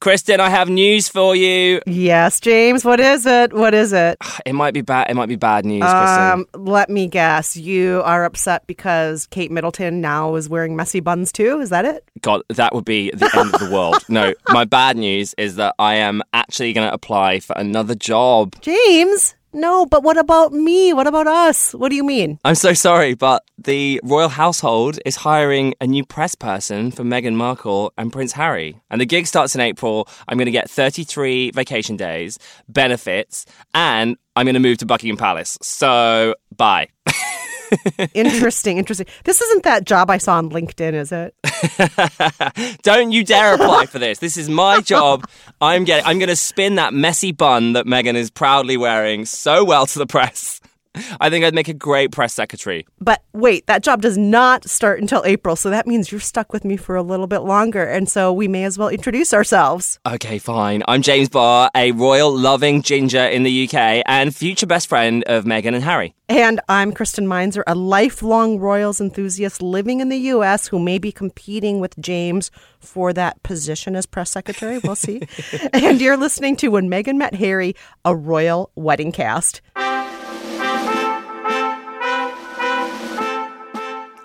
Kristen, I have news for you. Yes, James. What is it? What is it? It might be bad. It might be bad news, Kristen. Um, let me guess. You are upset because Kate Middleton now is wearing messy buns too. Is that it? God, that would be the end of the world. No, my bad news is that I am actually going to apply for another job. James. No, but what about me? What about us? What do you mean? I'm so sorry, but the royal household is hiring a new press person for Meghan Markle and Prince Harry. And the gig starts in April. I'm going to get 33 vacation days, benefits, and I'm going to move to Buckingham Palace. So, bye. interesting, interesting. This isn't that job I saw on LinkedIn, is it? Don't you dare apply for this. This is my job. I'm getting I'm going to spin that messy bun that Meghan is proudly wearing so well to the press. I think I'd make a great press secretary. But wait, that job does not start until April, so that means you're stuck with me for a little bit longer, and so we may as well introduce ourselves. Okay, fine. I'm James Barr, a royal loving ginger in the UK and future best friend of Meghan and Harry. And I'm Kristen Meinzer, a lifelong Royals enthusiast living in the U.S. who may be competing with James for that position as press secretary. We'll see. and you're listening to When Meghan Met Harry, a royal wedding cast.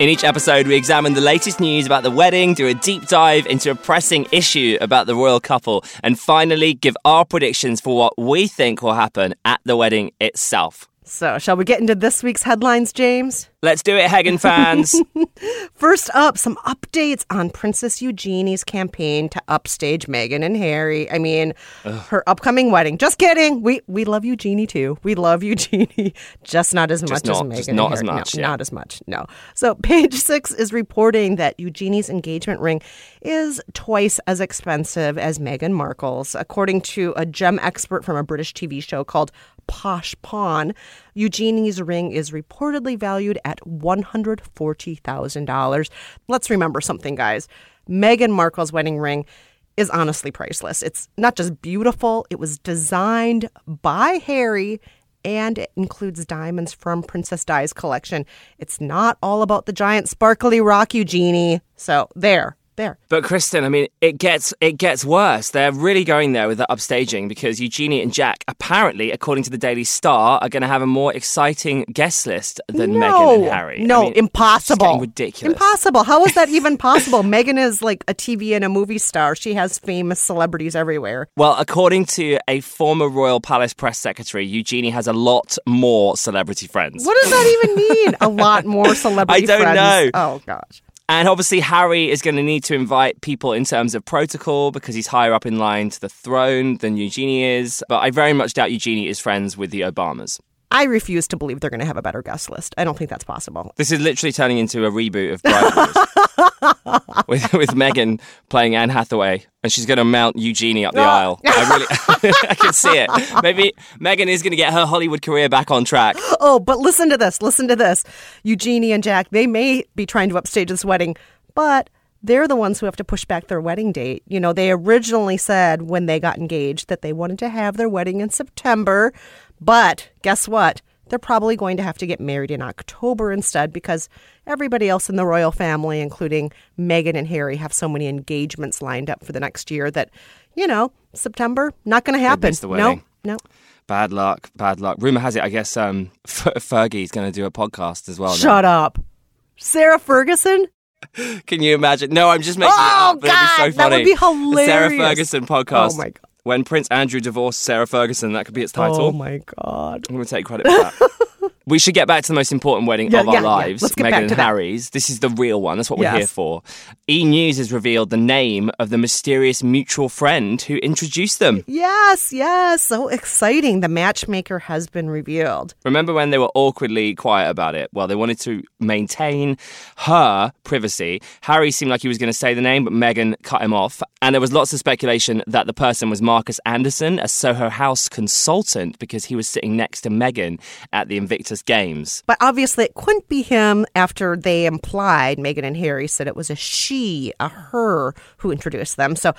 In each episode, we examine the latest news about the wedding, do a deep dive into a pressing issue about the royal couple, and finally give our predictions for what we think will happen at the wedding itself. So, shall we get into this week's headlines, James? Let's do it, Hagen fans. First up, some updates on Princess Eugenie's campaign to upstage Meghan and Harry. I mean, Ugh. her upcoming wedding. Just kidding. We we love Eugenie too. We love Eugenie, just not as much not, as Meghan. Not as much. No, yeah. Not as much. No. So, page six is reporting that Eugenie's engagement ring is twice as expensive as Meghan Markle's, according to a gem expert from a British TV show called Posh Pawn. Eugenie's ring is reportedly valued at $140,000. Let's remember something, guys. Meghan Markle's wedding ring is honestly priceless. It's not just beautiful, it was designed by Harry and it includes diamonds from Princess Di's collection. It's not all about the giant sparkly rock Eugenie. So, there, there. But Kristen, I mean, it gets it gets worse. They're really going there with the upstaging because Eugenie and Jack, apparently, according to the Daily Star, are going to have a more exciting guest list than no, Meghan and Harry. No, I mean, impossible. ridiculous. Impossible. How is that even possible? Meghan is like a TV and a movie star. She has famous celebrities everywhere. Well, according to a former Royal Palace press secretary, Eugenie has a lot more celebrity friends. What does that even mean? a lot more celebrity friends. I don't friends? know. Oh gosh. And obviously, Harry is going to need to invite people in terms of protocol because he's higher up in line to the throne than Eugenie is. But I very much doubt Eugenie is friends with the Obamas. I refuse to believe they're going to have a better guest list. I don't think that's possible. This is literally turning into a reboot of Bride with, with Meghan playing Anne Hathaway, and she's going to mount Eugenie up the ah. aisle. I really, I can see it. Maybe Meghan is going to get her Hollywood career back on track. Oh, but listen to this. Listen to this. Eugenie and Jack, they may be trying to upstage this wedding, but they're the ones who have to push back their wedding date. You know, they originally said when they got engaged that they wanted to have their wedding in September, but guess what? They're probably going to have to get married in October instead because everybody else in the royal family, including Meghan and Harry, have so many engagements lined up for the next year that, you know, September, not going to happen. No, no. Bad luck, bad luck. Rumor has it, I guess um, F- Fergie's going to do a podcast as well. Shut now. up. Sarah Ferguson? Can you imagine? No, I'm just making oh, it up. God, so. That would be hilarious. Sarah Ferguson podcast. Oh, my God. When Prince Andrew divorced Sarah Ferguson, that could be its title. Oh, my God. I'm going to take credit for that. we should get back to the most important wedding Yeah, of our yeah, yeah. lives, Let's Meghan and that. Harry's. This is the real one. That's what we're here for. E News has revealed the name of the mysterious mutual friend who introduced them. Yes, yes. So exciting. The matchmaker has been revealed. Remember when they were awkwardly quiet about it? Well, they wanted to maintain her privacy. Harry seemed like he was going to say the name, but Meghan cut him off. And there was lots of speculation that the person was Marcus Anderson, a Soho House consultant, because he was sitting next to Meghan at the Games. But obviously, it couldn't be him after they implied, Meghan and Harry said it was a she, a her, who introduced them. So,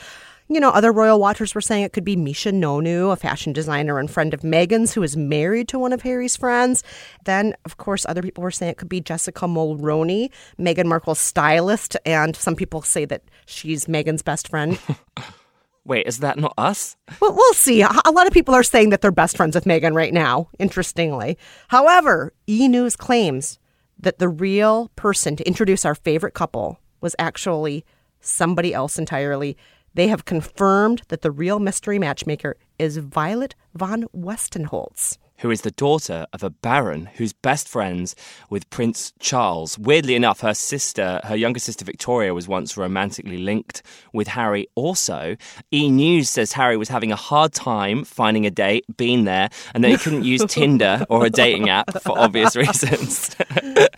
you know, other royal watchers were saying it could be Misha Nonoo, a fashion designer and friend of Meghan's, who is married to one of Harry's friends. Then, of course, other people were saying it could be Jessica Mulroney, Meghan Markle's stylist. And some people say that she's Meghan's best friend. Wait, is that not us? Well, we'll see. A lot of people are saying that they're best friends with Meghan right now, interestingly. However, E News claims that the real person to introduce our favorite couple was actually somebody else entirely. They have confirmed that the real mystery matchmaker is Violet von Westenholz. Who is the daughter of a baron who's best friends with Prince Charles. Weirdly enough, her sister, her younger sister Victoria, was once romantically linked with Harry also. E News says Harry was having a hard time finding a date, being there, and that he couldn't use Tinder or a dating app for obvious reasons.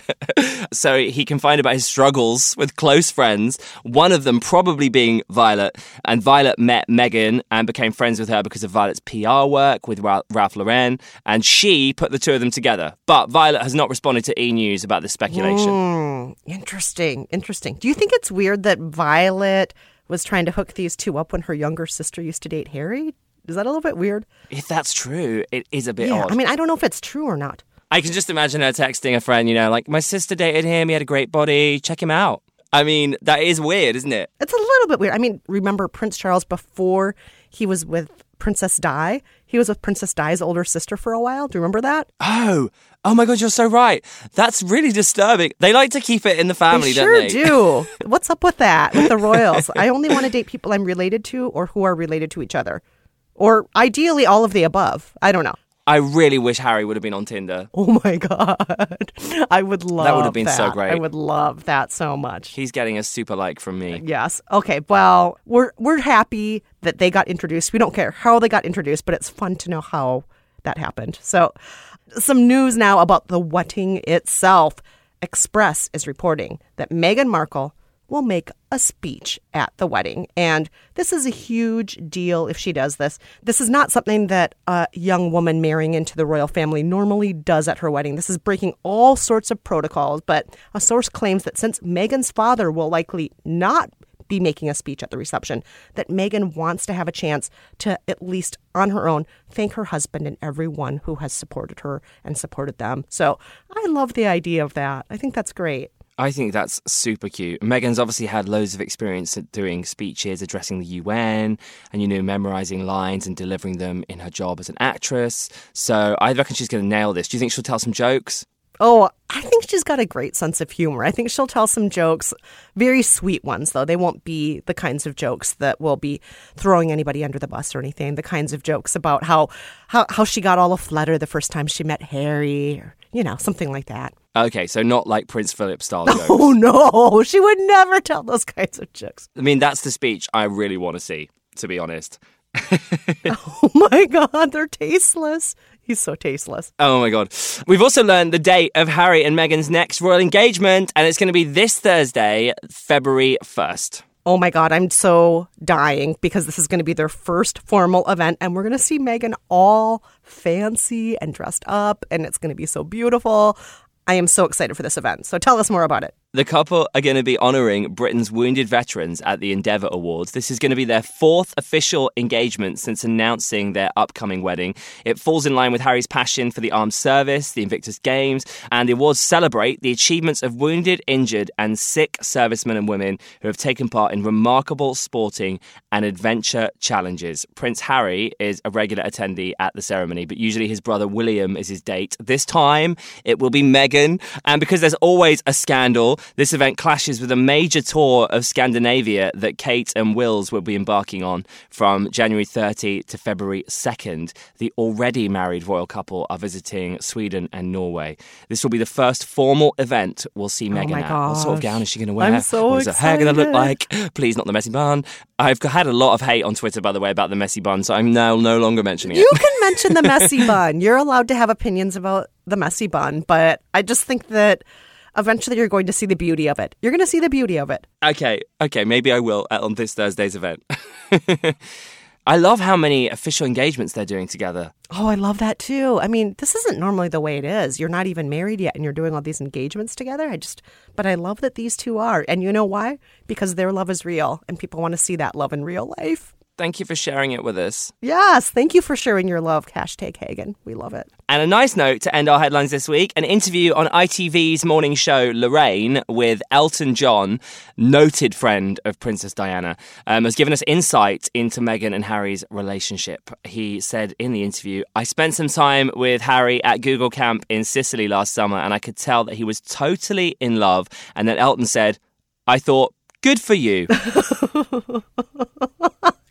so he confined about his struggles with close friends, one of them probably being Violet. And Violet met Meghan and became friends with her because of Violet's PR work with Ralph Lauren, and she put the two of them together. But Violet has not responded to E News about this speculation. Hmm, interesting, interesting. Do you think it's weird that Violet was trying to hook these two up when her younger sister used to date Harry? Is that a little bit weird? If that's true, it is a bit Yeah, odd. I mean, I don't know if it's true or not. I can just imagine her texting a friend, you know, like, my sister dated him, he had a great body, check him out. I mean, that is weird, isn't it? It's a little bit weird. I mean, remember Prince Charles before he was with Princess Di? He was with Princess Di's older sister for a while. Do you remember that? Oh, oh my God, you're so right. That's really disturbing. They like to keep it in the family, they sure don't they? Sure do. What's up with that, with the royals? I only want to date people I'm related to or who are related to each other. Or ideally, all of the above. I don't know. I really wish Harry would have been on Tinder. Oh my God. I would love that. Would have been so great. I would love that so much. He's getting a super like from me. Yes. Okay. Well, we're we're happy that they got introduced. We don't care how they got introduced, but it's fun to know how that happened. So, some news now about the wedding itself. Express is reporting that Meghan Markle will make a speech at the wedding. And this is a huge deal if she does this. This is not something that a young woman marrying into the royal family normally does at her wedding. This is breaking all sorts of protocols, but a source claims that since Meghan's father will likely not be making a speech at the reception, that Meghan wants to have a chance to, at least on her own, thank her husband and everyone who has supported her and supported them. So I love the idea of that. I think that's great. I think that's super cute. Meghan's obviously had loads of experience at doing speeches, addressing the UN, and you know, memorizing lines and delivering them in her job as an actress. So I reckon she's going to nail this. Do you think she'll tell some jokes? Oh, I think she's got a great sense of humor. I think she'll tell some jokes, very sweet ones, though. They won't be the kinds of jokes that will be throwing anybody under the bus or anything. The kinds of jokes about how how, how she got all aflutter the first time she met Harry, or, you know, something like that. Okay, so not like Prince Philip style jokes. Oh, no, she would never tell those kinds of jokes. I mean, that's the speech I really want to see, to be honest. Oh my God, they're tasteless. He's so tasteless. Oh my god. We've also learned the date of Harry and Meghan's next royal engagement, and it's going to be this Thursday, February 1st. Oh my God, I'm so dying because this is going to be their first formal event, and we're going to see Meghan all fancy and dressed up, and it's going to be so beautiful. I am so excited for this event. So tell us more about it. The couple are going to be honouring Britain's wounded veterans at the Endeavour Awards. This is going to be their fourth official engagement since announcing their upcoming wedding. It falls in line with Harry's passion for the armed service, the Invictus Games, and the awards celebrate the achievements of wounded, injured, and sick servicemen and women who have taken part in remarkable sporting and adventure challenges. Prince Harry is a regular attendee at the ceremony, but usually his brother William is his date. This time it will be Meghan, and because there's always a scandal, this event clashes with a major tour of Scandinavia that Kate and Wills will be embarking on from January 30 to February 2nd. The already married royal couple are visiting Sweden and Norway. This will be the first formal event we'll see oh Meghan Oh at. What sort of gown is she going to wear? I'm so what is her hair going to look like? Please, not the messy bun. I've had a lot of hate on Twitter, by the way, about the messy bun, so I'm now no longer mentioning it. You can mention the messy bun. You're allowed to have opinions about the messy bun, but I just think that eventually you're going to see the beauty of it. You're going to see the beauty of it. Okay, okay, maybe I will at, on this Thursday's event. I love how many official engagements they're doing together. Oh, I love that too. I mean, this isn't normally the way it is. You're not even married yet and you're doing all these engagements together. I just, but I love that these two are. And you know why? Because their love is real and people want to see that love in real life. Thank you for sharing it with us. Yes, thank you for sharing your love. Hashtag Hagen. We love it. And a nice note to end our headlines this week an interview on ITV's morning show, Lorraine, with Elton John, noted friend of Princess Diana, um, has given us insight into Meghan and Harry's relationship. He said in the interview, I spent some time with Harry at Google Camp in Sicily last summer, and I could tell that he was totally in love. And then Elton said, I thought, good for you.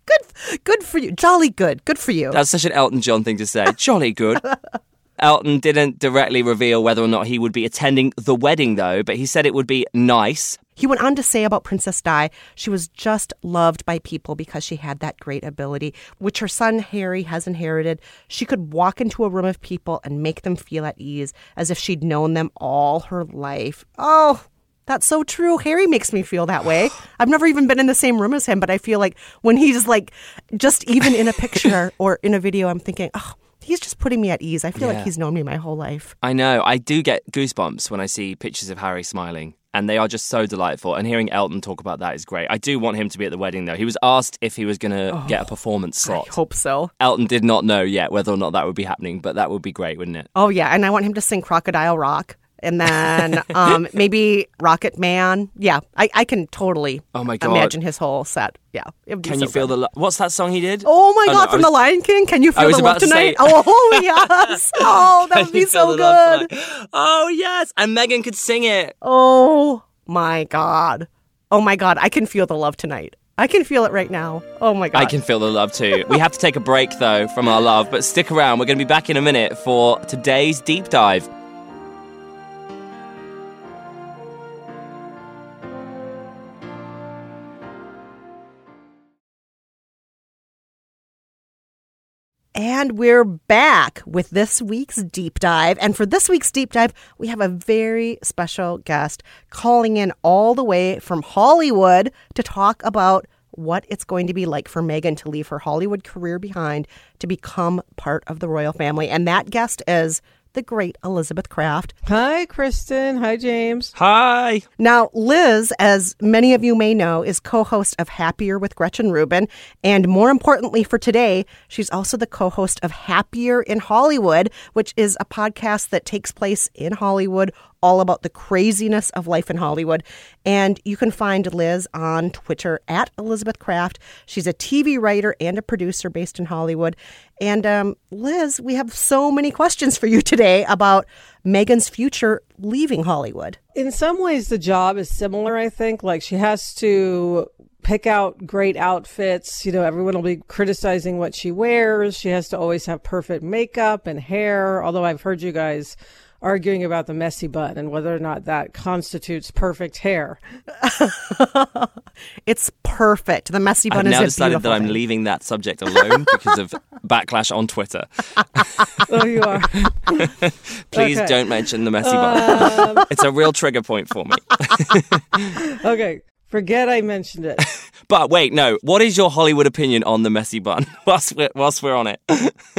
good, good for you. Jolly good. Good for you. That's such an Elton John thing to say. Jolly good. Elton didn't directly reveal whether or not he would be attending the wedding, though, but he said it would be nice. He went on to say about Princess Di, she was just loved by people because she had that great ability, which her son Harry has inherited. She could walk into a room of people and make them feel at ease as if she'd known them all her life. Oh, that's so true. Harry makes me feel that way. I've never even been in the same room as him, but I feel like when he's like, just even in a picture or in a video, I'm thinking, oh, he's just putting me at ease. I feel Yeah. like he's known me my whole life. I know. I do get goosebumps when I see pictures of Harry smiling, and they are just so delightful. And hearing Elton talk about that is great. I do want him to be at the wedding, though. He was asked if he was going to oh, get a performance I slot. hope so. Elton did not know yet whether or not that would be happening, but that would be great, wouldn't it? Oh yeah, and I want him to sing Crocodile Rock. And then um, maybe Rocket Man. Yeah, I, I can totally Oh my God. imagine his whole set. Yeah. it would be Can so you feel good. the. Lo- What's that song he did? Oh my Oh, God, no, from I The Lion King. Can you feel the love about to say- tonight? Oh, yes. Oh, that would be so good. Oh, yes. And Meghan could sing it. Oh my God. Oh my God. I can feel the love tonight. I can feel it right now. Oh my God. I can feel the love too. We have to take a break though from our love, but stick around. We're going to be back in a minute for today's deep dive. And we're back with this week's deep dive. And for this week's deep dive, we have a very special guest calling in all the way from Hollywood to talk about what it's going to be like for Meghan to leave her Hollywood career behind to become part of the royal family. And that guest is the great Elizabeth Craft. Hi, Kristen. Hi, James. Hi. Now, Liz, as many of you may know, is co host of Happier with Gretchen Rubin. And more importantly for today, she's also the co host of Happier in Hollywood, which is a podcast that takes place in Hollywood, all about the craziness of life in Hollywood. And you can find Liz on Twitter at Elizabeth Craft. She's a TV writer and a producer based in Hollywood. And um, Liz, we have so many questions for you today about Meghan's future leaving Hollywood. In some ways, the job is similar, I think. Like, she has to pick out great outfits. You know, everyone will be criticizing what she wears. She has to always have perfect makeup and hair. Although I've heard you guys arguing about the messy bun and whether or not that constitutes perfect hair. It's perfect. The messy bun I've is now a decided beautiful that I'm thing. leaving that subject alone because of backlash on Twitter. Oh, you are. Please Okay. don't mention the messy bun. Um. it's a real trigger point for me. okay. Forget I mentioned it. But wait, no. What is your Hollywood opinion on the messy bun? Whilst we're, whilst we're on it,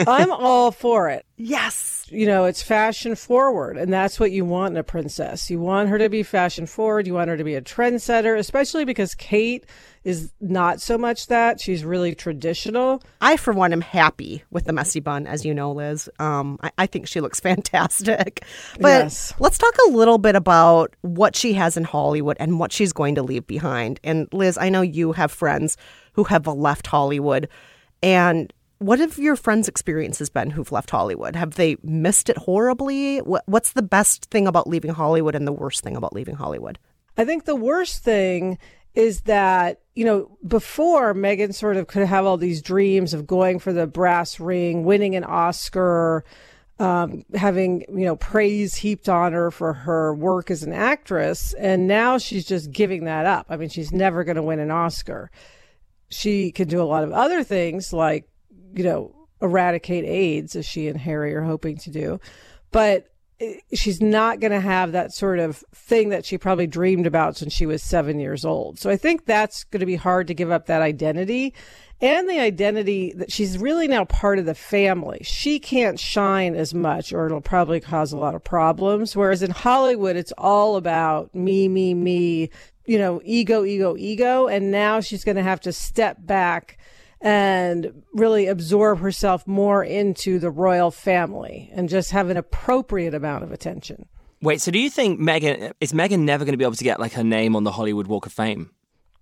I'm all for it. Yes. You know, it's fashion forward, and that's what you want in a princess. You want her to be fashion forward. You want her to be a trendsetter, especially because Kate is not so much that. She's really traditional. I, for one, am happy with the messy bun, as you know, Liz. Um, I, I think she looks fantastic. But Yes. let's talk a little bit about what she has in Hollywood and what she's going to leave behind. And Liz, I know you have friends who have left Hollywood. And what have your friends' experiences been who've left Hollywood? Have they missed it horribly? What, what's the best thing about leaving Hollywood and the worst thing about leaving Hollywood? I think the worst thing is that, you know, before Meghan sort of could have all these dreams of going for the brass ring, winning an Oscar, um, having, you know, praise heaped on her for her work as an actress. And now she's just giving that up. I mean, she's never going to win an Oscar. She can do a lot of other things like, you know, eradicate AIDS, as she and Harry are hoping to do. But eh, she's not going to have that sort of thing that she probably dreamed about since she was seven years old. So I think that's going to be hard to give up that identity and the identity that she's really now part of the family. She can't shine as much or it'll probably cause a lot of problems. Whereas in Hollywood, it's all about me, me, me, you know, ego, ego, ego. And now she's going to have to step back and really absorb herself more into the royal family and just have an appropriate amount of attention. Wait, so do you think Meghan is Meghan never going to be able to get like her name on the Hollywood Walk of Fame?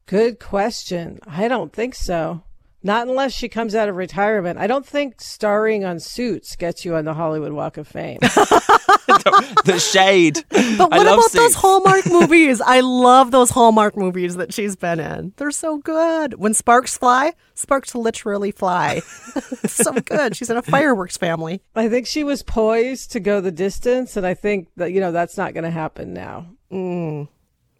Good question. I don't think so. Not unless she comes out of retirement. I don't think starring on Suits gets you on the Hollywood Walk of Fame. the shade. But what about those Hallmark movies? I love those Hallmark movies that she's been in. They're so good. When sparks fly, sparks literally fly. so good. She's in a fireworks family. I think she was poised to go the distance, and I think that, you know, that's not going to happen now. Mm.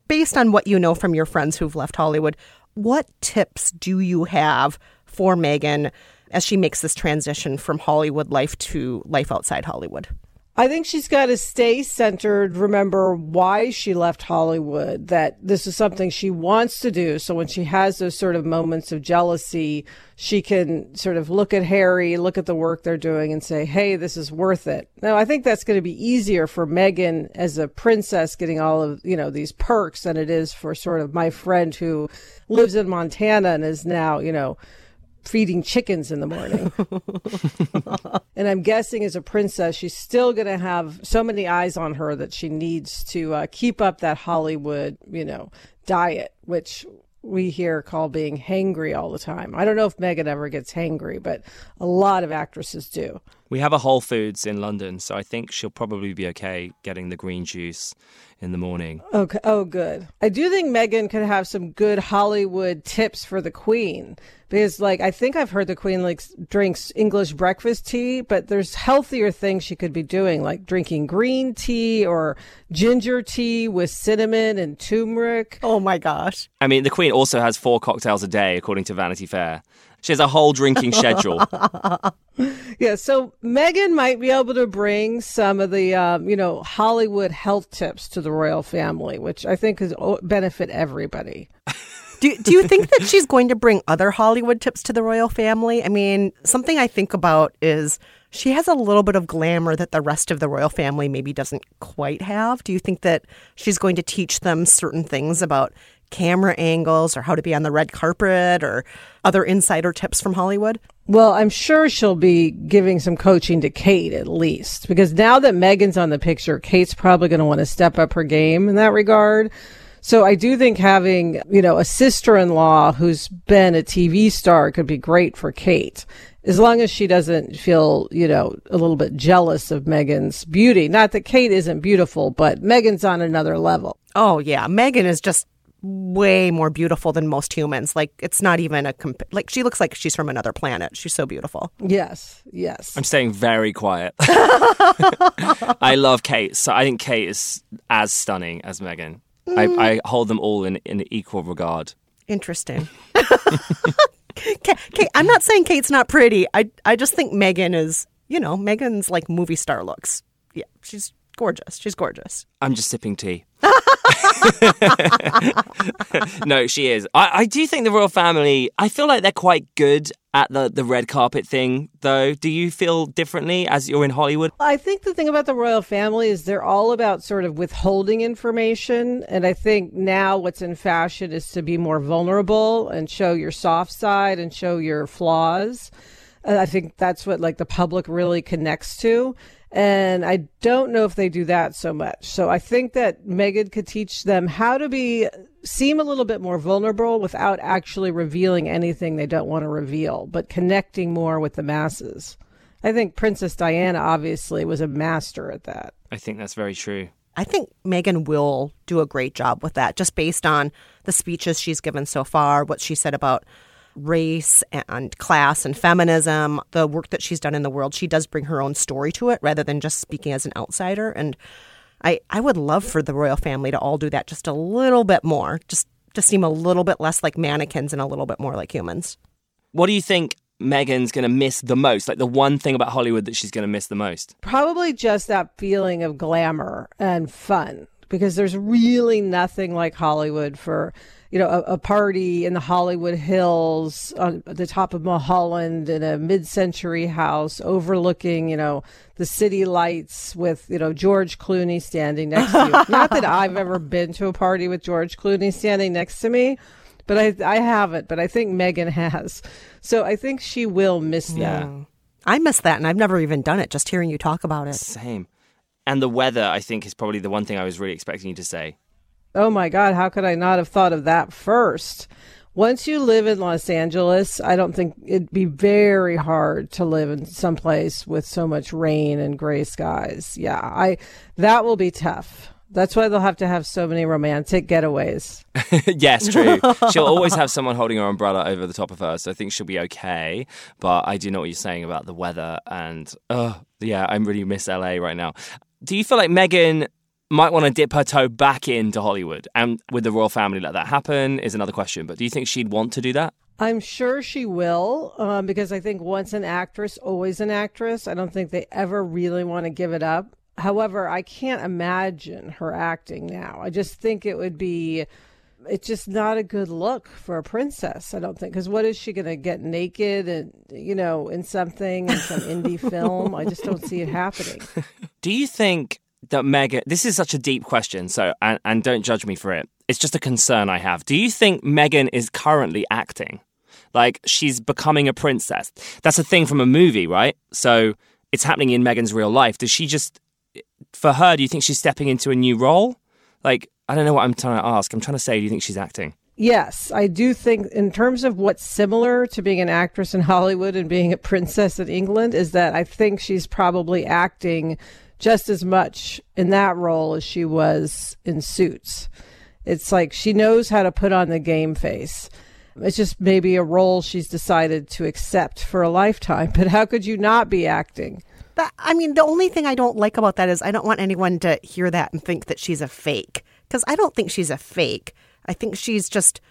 Based on what you know from your friends who've left Hollywood, what tips do you have for Meghan as she makes this transition from Hollywood life to life outside Hollywood? I think she's got to stay centered, remember why she left Hollywood, that this is something she wants to do. So when she has those sort of moments of jealousy, she can sort of look at Harry, look at the work they're doing and say, hey, this is worth it. Now, I think that's going to be easier for Meghan as a princess getting all of, you know, these perks than it is for sort of my friend who lives in Montana and is now, you know, feeding chickens in the morning. and I'm guessing as a princess, she's still going to have so many eyes on her that she needs to uh, keep up that Hollywood, you know, diet, which we hear call being hangry all the time. I don't know if Meghan ever gets hangry, but a lot of actresses do. We have a Whole Foods in London, so I think she'll probably be okay getting the green juice in the morning. Okay. Oh, good. I do think Meghan could have some good Hollywood tips for the Queen because, like, I think I've heard the Queen like drinks English breakfast tea, but there's healthier things she could be doing, like drinking green tea or ginger tea with cinnamon and turmeric. Oh my gosh! I mean, the Queen also has four cocktails a day, according to Vanity Fair. She has a whole drinking schedule. yeah, so Meghan might be able to bring some of the, um, you know, Hollywood health tips to the royal family, which I think is benefit everybody. do, do you think that she's going to bring other Hollywood tips to the royal family? I mean, something I think about is she has a little bit of glamour that the rest of the royal family maybe doesn't quite have. Do you think that she's going to teach them certain things about camera angles or how to be on the red carpet or other insider tips from Hollywood? Well, I'm sure she'll be giving some coaching to Kate at least, because now that Meghan's on the picture, Kate's probably going to want to step up her game in that regard. So I do think having, you know, a sister-in-law who's been a TV star could be great for Kate. As long as she doesn't feel, you know, a little bit jealous of Meghan's beauty. Not that Kate isn't beautiful, but Meghan's on another level. Oh yeah, Meghan is just way more beautiful than most humans. Like it's not even a comp- like she looks like she's from another planet. She's so beautiful. Yes, yes. I'm staying very quiet. I love Kate, so I think Kate is as stunning as Meghan. Mm. I, I, hold them all in in equal regard. Interesting. Kate, I'm not saying Kate's not pretty. I I just think Meghan is, you know, Meghan's like movie star looks. Yeah, she's gorgeous. She's gorgeous. I'm just sipping tea. no, she is. I, I do think the royal family, I feel like they're quite good at the, the red carpet thing, though. Do you feel differently as you're in Hollywood? I think the thing about the royal family is they're all about sort of withholding information. And I think now what's in fashion is to be more vulnerable and show your soft side and show your flaws. Uh, I think that's what like the public really connects to. And I don't know if they do that so much. So I think that Meghan could teach them how to be seem a little bit more vulnerable without actually revealing anything they don't want to reveal, but connecting more with the masses. I think Princess Diana obviously was a master at that. I think that's very true. I think Meghan will do a great job with that, just based on the speeches she's given so far, what she said about race and class and feminism, the work that she's done in the world, she does bring her own story to it rather than just speaking as an outsider. And I, I would love for the royal family to all do that just a little bit more, just to seem a little bit less like mannequins and a little bit more like humans. What do you think Meghan's going to miss the most? Like the one thing about Hollywood that she's going to miss the most? Probably just that feeling of glamour and fun because there's really nothing like Hollywood for you know, a, a, party in the Hollywood Hills on the top of Mulholland in a mid-century house overlooking, you know, the city lights with, you know, George Clooney standing next to you. Not that I've ever been to a party with George Clooney standing next to me, but I I haven't. But I think Meghan has. So I think she will miss that. I miss that, and I've never even done it. Just hearing you talk about it. Same. And the weather, I think, is probably the one thing I was really expecting you to say. Oh my God, how could I not have thought of that first? Once you live in Los Angeles, I don't think it'd be very hard to live in some place with so much rain and gray skies. Yeah, I that will be tough. That's why they'll have to have so many romantic getaways. yes, true. she'll always have someone holding her umbrella over the top of her, so I think she'll be okay. But I do know what you're saying about the weather, and oh, yeah, I really miss LA right now. Do you feel like Meghan might want to dip her toe back into Hollywood and with the royal family let that happen is another question. But do you think she'd want to do that? I'm sure she will, um, because I think once an actress, always an actress. I don't think they ever really want to give it up. However, I can't imagine her acting now. I just think it would be. It's just not a good look for a princess. I don't think because what is she going to get naked and you know in something in some indie film? I just don't see it happening. Do you think that Meghan, this is such a deep question, so, and, and don't judge me for it. It's just a concern I have. Do you think Meghan is currently acting? Like she's becoming a princess? That's a thing from a movie, right? So it's happening in Meghan's real life. Does she just, for her, do you think she's stepping into a new role? Like, I don't know what I'm trying to ask. I'm trying to say, do you think she's acting? Yes, I do think, in terms of what's similar to being an actress in Hollywood and being a princess in England, is that I think she's probably acting just as much in that role as she was in Suits. It's like she knows how to put on the game face. It's just maybe a role she's decided to accept for a lifetime. But how could you not be acting? That, I mean, the only thing I don't like about that is I don't want anyone to hear that and think that she's a fake. Because I don't think she's a fake. I think she's just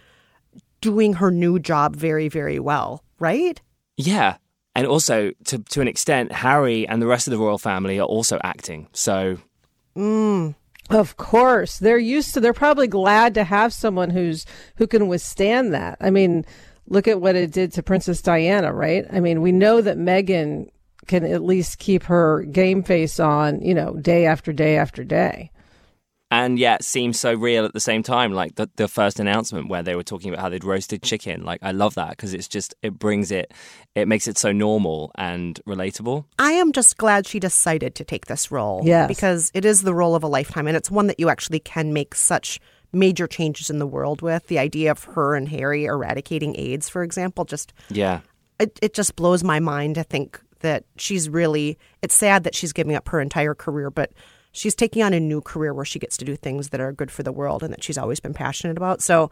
doing her new job very, very well, right? Yeah. And also, to, to an extent, Harry and the rest of the royal family are also acting. So. Mm. Of course, they're used to. They're probably glad to have someone who's who can withstand that. I mean, look at what it did to Princess Diana, right? I mean, we know that Meghan can at least keep her game face on, you know, day after day after day and yet seems so real at the same time. Like the, the first announcement where they were talking about how they'd roasted chicken. Like I love that because it's just it brings it, it makes it so normal and relatable. I am just glad she decided to take this role. Yes. because it is the role of a lifetime, and it's one that you actually can make such major changes in the world with. The idea of her and Harry eradicating AIDS, for example, just yeah, it it just blows my mind to think that she's really. It's sad that she's giving up her entire career, but she's taking on a new career where she gets to do things that are good for the world and that she's always been passionate about. So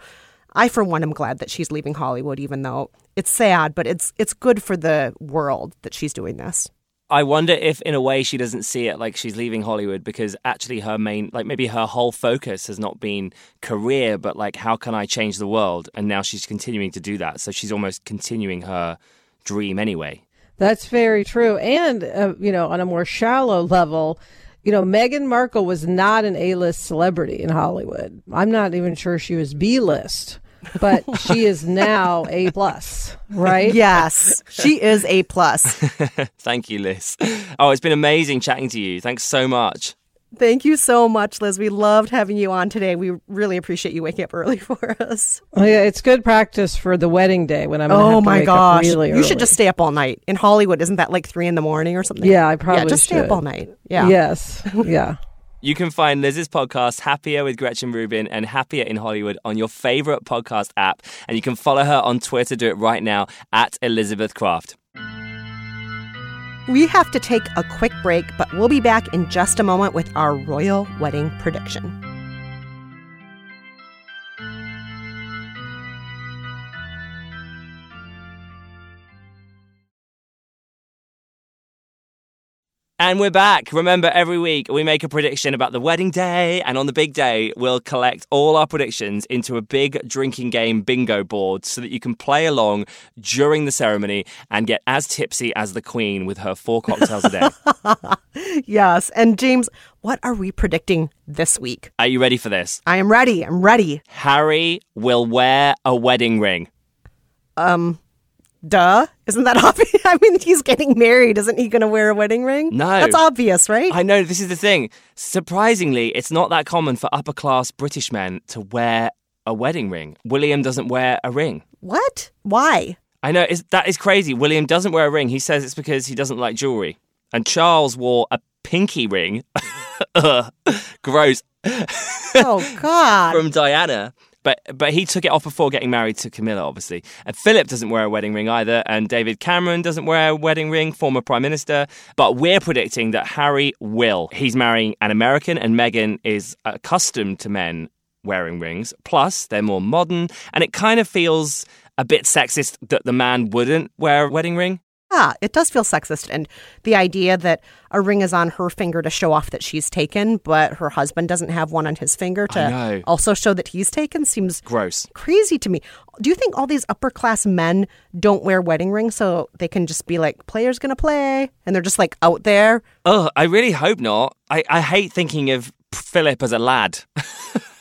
I for one am glad that she's leaving Hollywood even though it's sad, but it's it's good for the world that she's doing this. I wonder if, in a way, she doesn't see it like she's leaving Hollywood because actually her main, like maybe her whole focus has not been career, but like how can I change the world? And now she's continuing to do that. So she's almost continuing her dream anyway. That's very true. And, uh, you know, on a more shallow level, you know, Meghan Markle was not an A-list celebrity in Hollywood. I'm not even sure she was B-list, but she is now A plus, right? Yes, she is A plus. Thank you, Liz. Oh, it's been amazing chatting to you. Thanks so much. Thank you so much, Liz. We loved having you on today. We really appreciate you waking up early for us. Oh, yeah, it's good practice for the wedding day when I'm. Oh my gosh, really you should just stay up all night in Hollywood. Isn't that like three in the morning or something? Yeah, I probably yeah, just should. stay up all night. Yeah. Yes. Yeah. You can find Liz's podcast, Happier with Gretchen Rubin and Happier in Hollywood, on your favorite podcast app. And you can follow her on Twitter. Do it right now at Elizabeth Craft. We have to take a quick break, but we'll be back in just a moment with our royal wedding prediction. And we're back. Remember, every week we make a prediction about the wedding day, and on the big day, we'll collect all our predictions into a big drinking game bingo board so that you can play along during the ceremony and get as tipsy as the Queen with her four cocktails a day. yes. And James, what are we predicting this week? Are you ready for this? I am ready. I'm ready. Harry will wear a wedding ring. Um, Duh. Isn't that obvious? I mean, he's getting married. Isn't he going to wear a wedding ring? No. That's obvious, right? I know. This is the thing. Surprisingly, it's not that common for upper class British men to wear a wedding ring. William doesn't wear a ring. What? Why? I know that is crazy. William doesn't wear a ring. He says it's because he doesn't like jewelry. And Charles wore a pinky ring. Ugh, Gross. Oh God. From Diana. But but he took it off before getting married to Camilla, obviously. And Philip doesn't wear a wedding ring either, and David Cameron doesn't wear a wedding ring, former prime minister. But we're predicting that Harry will. He's marrying an American, and Meghan is accustomed to men wearing rings. Plus, they're more modern, and it kind of feels a bit sexist that the man wouldn't wear a wedding ring. Yeah, it does feel sexist. And the idea that a ring is on her finger to show off that she's taken, but her husband doesn't have one on his finger to also show that he's taken seems Gross. crazy to me. Do you think all these upper class men don't wear wedding rings so they can just be like, player's gonna play? And they're just like out there? Oh, I really hope not. I, I hate thinking of Philip as a lad.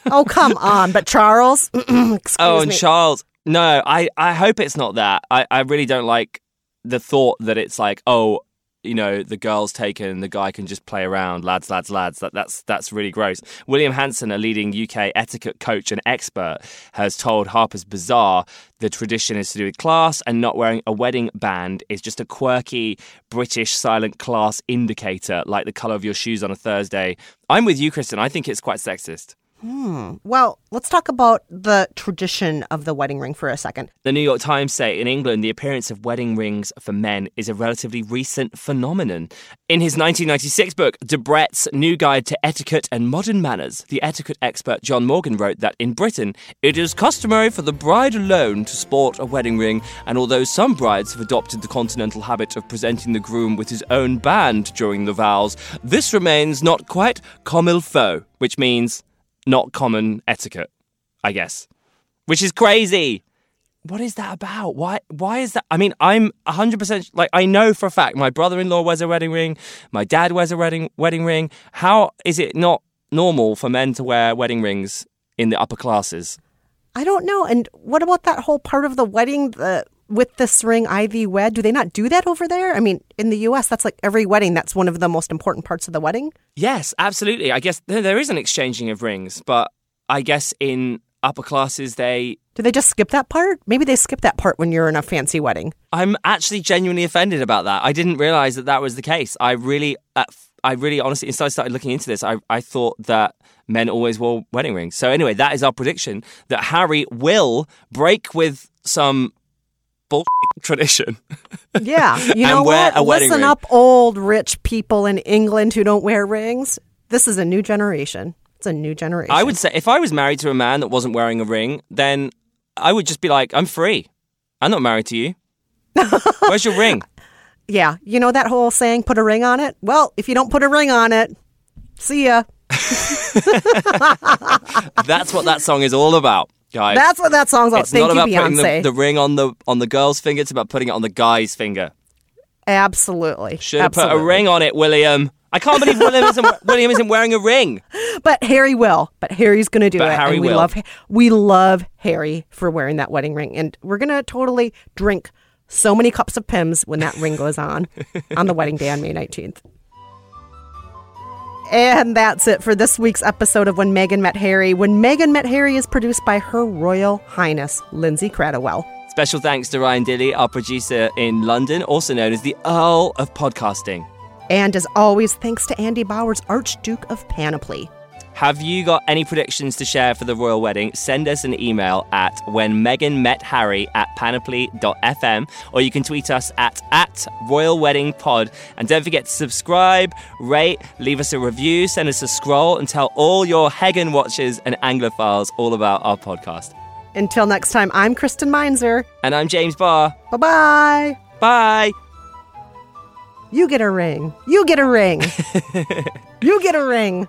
Oh, come on. But Charles, excuse Oh, and me. Charles. No, I, I hope it's not that. I, I really don't like the thought that it's like, oh, you know, the girl's taken, the guy can just play around, lads, lads, lads. That, that's that's really gross. William Hanson, a leading UK etiquette coach and expert, has told Harper's Bazaar the tradition is to do with class, and not wearing a wedding band is just a quirky British silent class indicator, like the colour of your shoes on a Thursday. I'm with you, Kristen. I think it's quite sexist. Hmm. well, let's talk about the tradition of the wedding ring for a second. The New York Times say in England, the appearance of wedding rings for men is a relatively recent phenomenon. In his 1996 book, Debrett's New Guide to Etiquette and Modern Manners, the etiquette expert John Morgan wrote that in Britain, it is customary for the bride alone to sport a wedding ring, and although some brides have adopted the continental habit of presenting the groom with his own band during the vows, this remains not quite comme il faut, which means not common etiquette, I guess. Which is crazy what is that about? Why why is that? I mean, I'm 100% like I know for a fact my brother-in-law wears a wedding ring, my dad wears a wedding wedding ring. How is it not normal for men to wear wedding rings in the upper classes? I don't know. And what about that whole part of the wedding the, with this ring, Ivy wed? Do they not do that over there? I mean, in the U.S., that's like every wedding. That's one of the most important parts of the wedding. Yes, absolutely. I guess there there is an exchanging of rings, but I guess in upper classes they Do they just skip that part? Maybe they skip that part when you're in a fancy wedding. I'm actually genuinely offended about that. I didn't realize that that was the case. I really, uh, I really honestly, since I started looking into this, I, I thought that men always wore wedding rings. So anyway, that is our prediction that Harry will break with some bull tradition. Yeah. You know what? Listen ring. up, old rich people in England who don't wear rings. This is a new generation. It's a new generation. I would say if I was married to a man that wasn't wearing a ring, then I would just be like, I'm free. I'm not married to you. Where's your ring? Yeah. You know that whole saying, put a ring on it? Well, if you don't put a ring on it, see ya. That's what that song is all about, guys. That's what that song's about. it's Thank not you, about putting Beyonce. the, the ring on the on the girl's finger. It's about putting it on the guy's finger. Absolutely. Should have put a Absolutely. ring on it, William. I can't believe William isn't, William isn't wearing a ring. But Harry will. But Harry's going to do But it. Harry and we will. love we love Harry for wearing that wedding ring and we're going to totally drink so many cups of Pimm's when that ring goes on on the wedding day on May 19th. And that's it for this week's episode of When Meghan Met Harry. When Meghan Met Harry is produced by Her Royal Highness Lindsay Kratochwill. Special thanks to Ryan Dilly, our producer in London, also known as the Earl of Podcasting. And as always, thanks to Andy Bowers, Archduke of Panoply. Have you got any predictions to share for the royal wedding? Send us an email at when Meghan met Harry at panoply.fm or you can tweet us at, at Royal Wedding Pod. And don't forget to subscribe, rate, leave us a review, send us a scroll, and tell all your Hagen watchers and Anglophiles all about our podcast. Until next time, I'm Kristen Meinzer. And I'm James Barr. Bye bye. Bye. You get a ring. You get a ring. you get a ring.